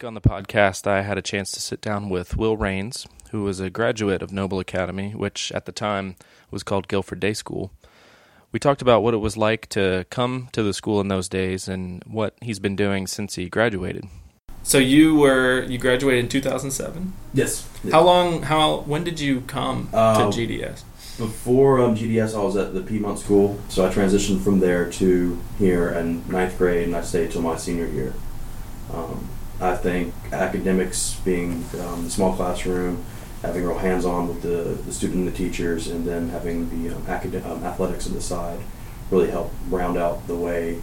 This week on the podcast, I had a chance to sit down with Will Rains, who was a graduate of Noble Academy, which at the time was called Guilford Day School. We talked about what it was like to come to the school in those days and what he's been doing since he graduated. So you were you graduated in 2007. Yes. How long? How when did you come Uh, to GDS? Before um, GDS, I was at the Piedmont School, so I transitioned from there to here in ninth grade, and I stayed till my senior year. Um, I think academics, being um, the small classroom, having real hands-on with the, the student and the teachers, and then having the um, acad- um, athletics on the side, really helped round out the way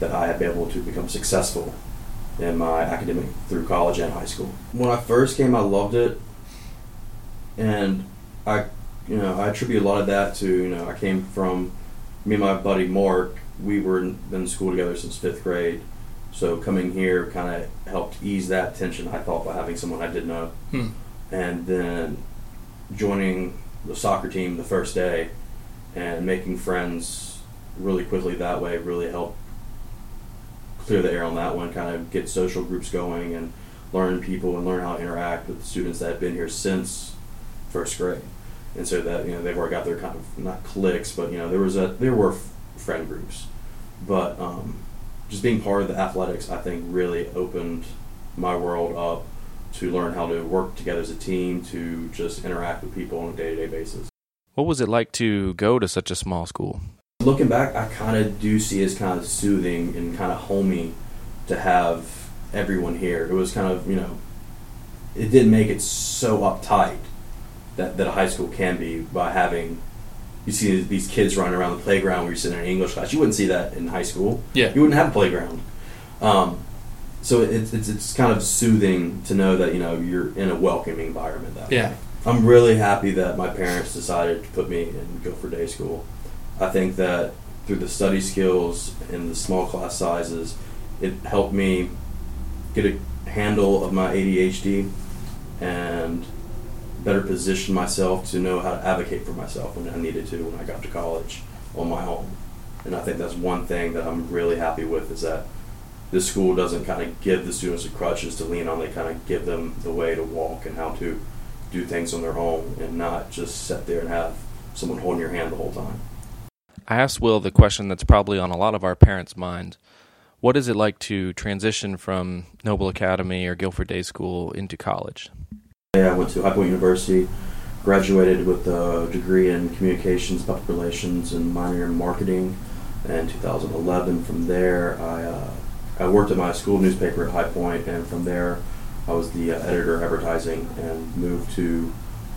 that I have been able to become successful in my academic through college and high school. When I first came, I loved it, and I, you know, I attribute a lot of that to you know I came from me and my buddy Mark. We were in, been in school together since fifth grade, so coming here kind of helped ease that tension. I thought by having someone I didn't know, Hmm. and then joining the soccer team the first day and making friends really quickly that way really helped clear the air on that one, kind of get social groups going and learn people and learn how to interact with the students that have been here since first grade. And so that, you know, they've already got their kind of, not cliques, but, you know, there was a, there were f- friend groups. But um, just being part of the athletics, I think, really opened my world up to learn how to work together as a team, to just interact with people on a day to day basis. What was it like to go to such a small school? Looking back, I kind of do see it as kind of soothing and kind of homey to have everyone here. It was kind of, you know, it didn't make it so uptight that, that a high school can be by having, you see these kids running around the playground where you're sitting in an English class. You wouldn't see that in high school. Yeah. You wouldn't have a playground. Um, so it's, it's, it's kind of soothing to know that, you know, you're in a welcoming environment that Yeah. way. I'm really happy that my parents decided to put me in Guilford Day School. I think that through the study skills and the small class sizes, it helped me get a handle of my ADHD and better position myself to know how to advocate for myself when I needed to when I got to college on my own. And I think that's one thing that I'm really happy with is that this school doesn't kind of give the students the crutches to lean on. They kind of give them the way to walk and how to do things on their own and not just sit there and have someone holding your hand the whole time. I asked Will the question that's probably on a lot of our parents' mind. What is it like to transition from Noble Academy or Guilford Day School into college? I went to High Point University, graduated with a degree in communications, public relations, and minor in marketing. In 2011, from there, I uh, I worked at my school newspaper at High Point, and from there, I was the uh, editor of advertising and moved to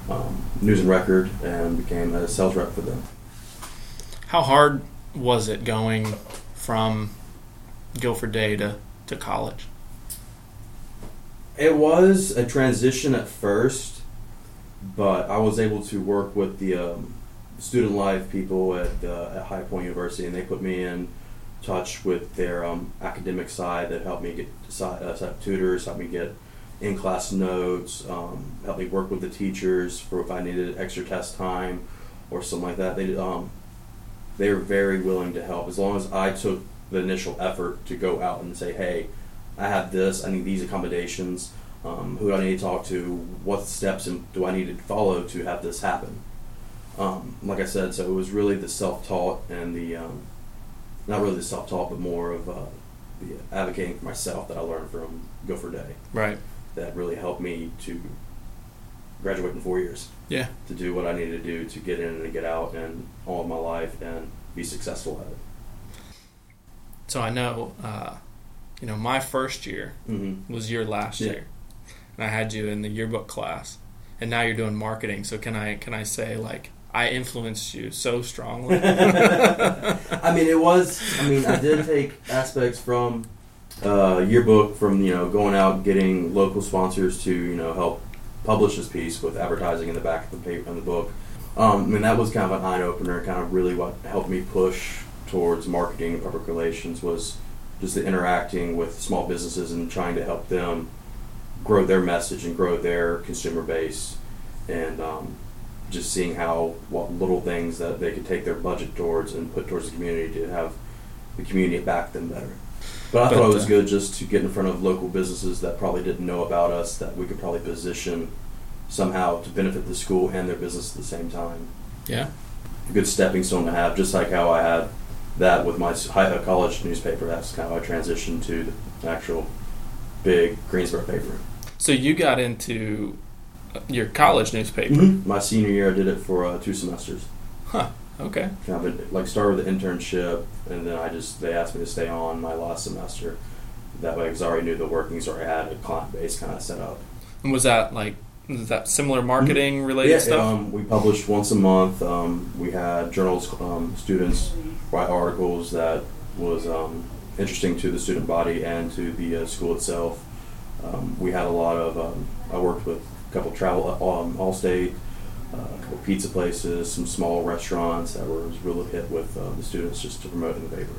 um, News and Record and became a sales rep for them. How hard was it going from Guilford Day to, to college? It was a transition at first, but I was able to work with the um, student life people at, uh, at High Point University, and they put me in touch with their um, academic side that helped me get uh, set tutors, helped me get in class notes, um, helped me work with the teachers for if I needed extra test time or something like that. They um, they were very willing to help as long as I took the initial effort to go out and say, hey, I have this, I need these accommodations. Um, who do I need to talk to? What steps do I need to follow to have this happen? Um, like I said, so it was really the self-taught and the um, not really the self-taught, but more of uh, the advocating for myself that I learned from Guilford Day. Right. That really helped me to graduate in four years Yeah. to do what I needed to do to get in and to get out and all of my life and be successful at it. So I know, uh, you know, my first year Mm-hmm. was your last Yeah. year, and I had you in the yearbook class, and now you're doing marketing. So can I can I say like I influenced you so strongly? I mean, it was. I mean, I did take aspects from uh, yearbook, from you know, going out getting local sponsors to you know help publish this piece with advertising in the back of the paper and the book. Um, I mean, that was kind of an eye opener. Kind of really what helped me push towards marketing and public relations was just the interacting with small businesses and trying to help them grow their message and grow their consumer base, and um, just seeing how what little things that they could take their budget towards and put towards the community to have the community back them better. But I But, thought it was uh, good just to get in front of local businesses that probably didn't know about us that we could probably position somehow to benefit the school and their business at the same time. Yeah. A good stepping stone to have, just like how I had that with my high, college newspaper. That's kind of how I transitioned to the actual big Greensboro paper. So you got into your college newspaper. My senior year, I did it for uh, two semesters. Huh. Okay. kind of like started with the internship, and then I just they asked me to stay on my last semester. That way, because I already knew the workings, or I had a client base kind of set up. And was that like was that similar marketing related yeah, stuff? Um, we published once a month. Um, we had journals, um, students write articles that was um, interesting to the student body and to the uh, school itself. Um, we had a lot of. Um, I worked with a couple travel, um, Allstate, uh, a couple pizza places, some small restaurants that were really hit with uh, the students just to promote in the paper.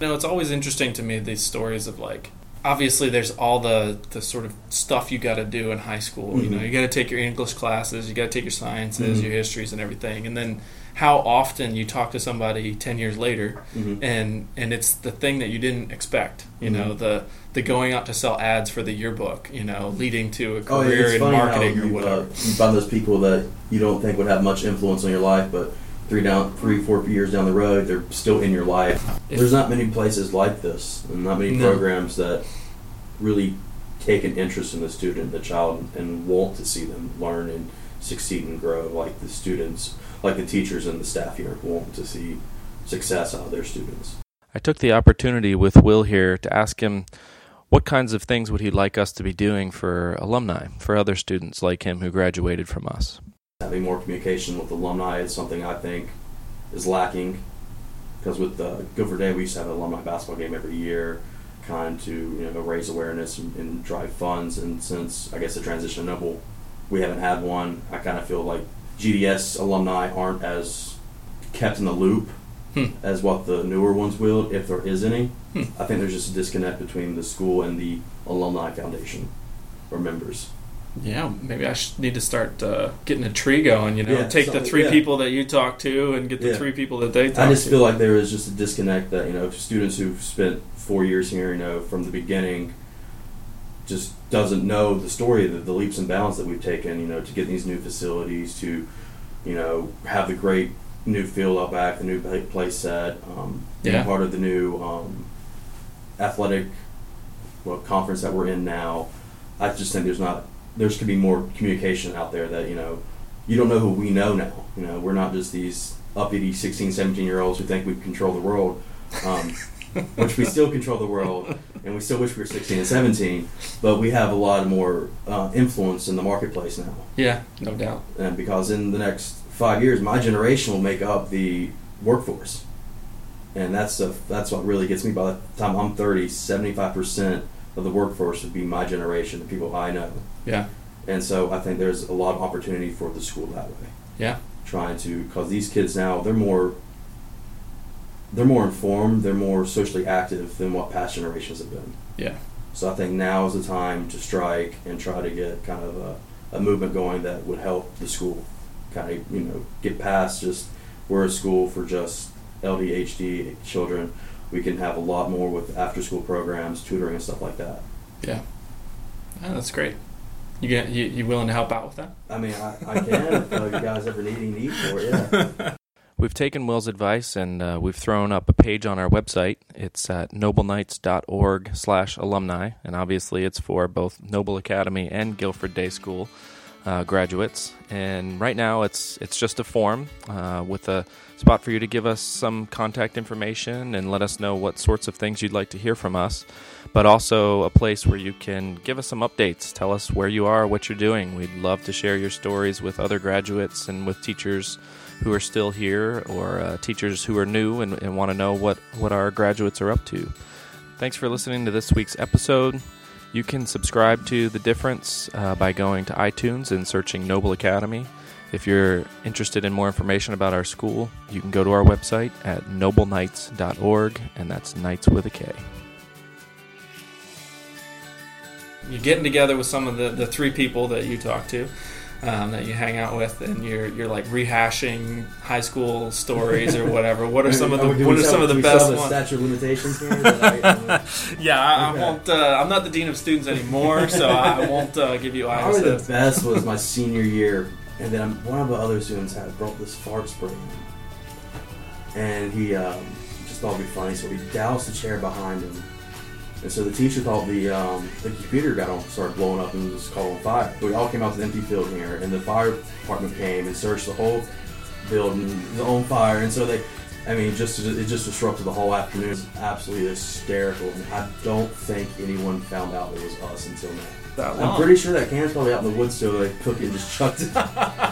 You know, it's always interesting to me these stories of like obviously there's all the the sort of stuff you got to do in high school. You know, you got to take your English classes, you got to take your sciences, Mhm. your histories, and everything. And then how often you talk to somebody ten years later, Mhm. and and it's the thing that you didn't expect. You know, Mhm. the the going out to sell ads for the yearbook. You know, leading to a Oh, career it's in marketing or whatever. Uh, you find those people that you don't think would have much influence on your life, but three down, three, four years down the road, they're still in your life. If- There's not many places like this, and not many No. programs that really take an interest in the student, the child, and want to see them learn and succeed and grow, like the students, like the teachers and the staff here want to see success out of their students. I took the opportunity with Will here to ask him what kinds of things would he like us to be doing for alumni, for other students like him who graduated from us. Having more communication with alumni is something I think is lacking. Because with the Guilford Day, we used to have an alumni basketball game every year, kind of to you know raise awareness and, and drive funds. And since I guess the transition to Noble, we haven't had one. I kind of feel like GDS alumni aren't as kept in the loop Hmm. as what the newer ones will, if there is any. Hmm. I think there's just a disconnect between the school and the alumni foundation or members. Yeah, maybe I should need to start uh, getting a tree going. You know, Yeah, take the three yeah. people that you talk to and get the Yeah. three people that they talk I just to. feel like there is just a disconnect that you know students who've spent four years here, you know, from the beginning, just doesn't know the story, the, the leaps and bounds that we've taken, you know, to get these new facilities, to, you know, have the great new field out back, the new play, play set, um, being Yeah. part of the new um, athletic well, conference that we're in now. I just think there's not there's could be more communication out there that you know you don't know who we know now. You know, we're not just these uppity 16, 17 year olds who think we control the world, um, which we still control the world, and we still wish we were 16 and 17, but we have a lot more uh, influence in the marketplace now. yeah, no doubt. And because in the next five years, my generation will make up the workforce. And that's the, that's what really gets me. By the time I'm 30, 75% of the workforce would be my generation, the people I know. Yeah, And so I think there's a lot of opportunity for the school that way. yeah, Trying to, because these kids now, they're more, they're more informed, they're more socially active than what past generations have been. yeah, So I think now is the time to strike and try to get kind of a, a movement going that would help the school kind of, you know, get past just we're a school for just LDHD children. We can have a lot more with after school programs, tutoring and stuff like that. yeah. Yeah, that's great. You get you, you willing to help out with that? I mean, I, I can if uh, you guys ever need any need for it, yeah. We've taken Will's advice and uh, we've thrown up a page on our website. It's at nobleknights.org slash alumni, and obviously it's for both Noble Academy and Guilford Day School uh, graduates. And right now it's it's just a form uh, with a spot for you to give us some contact information and let us know what sorts of things you'd like to hear from us, but also a place where you can give us some updates. Tell us where you are, what you're doing. We'd love to share your stories with other graduates and with teachers who are still here or uh, teachers who are new and, and want to know what, what our graduates are up to. Thanks for listening to this week's episode. You can subscribe to The Difference uh, by going to iTunes and searching Noble Academy. If you're interested in more information about our school, you can go to our website at nobleknights.org, and that's Knights with a K. You're getting together with some of the, the three people that you talk to. Um, that you hang out with, and you're you're like rehashing high school stories or whatever. What are some of the what are some of the best ones? statute of limitations here. I- Yeah, I, Okay. I won't. Uh, I'm not the dean of students anymore, so I won't uh, give you Probably the best was my senior year, and then one of the other students had brought this fart spray in, and he um, just thought it'd be funny, so he doused the chair behind him, and so the teacher thought the um, the computer got on, started blowing up and was on fire. So we all came out to the empty field here, and the fire department came and searched the whole building, on fire, and so they. I mean, just it just disrupted the whole afternoon. It was absolutely hysterical, and I don't think anyone found out it was us until now. That I'm pretty sure that can's probably out in the woods, so they took it and just chucked it.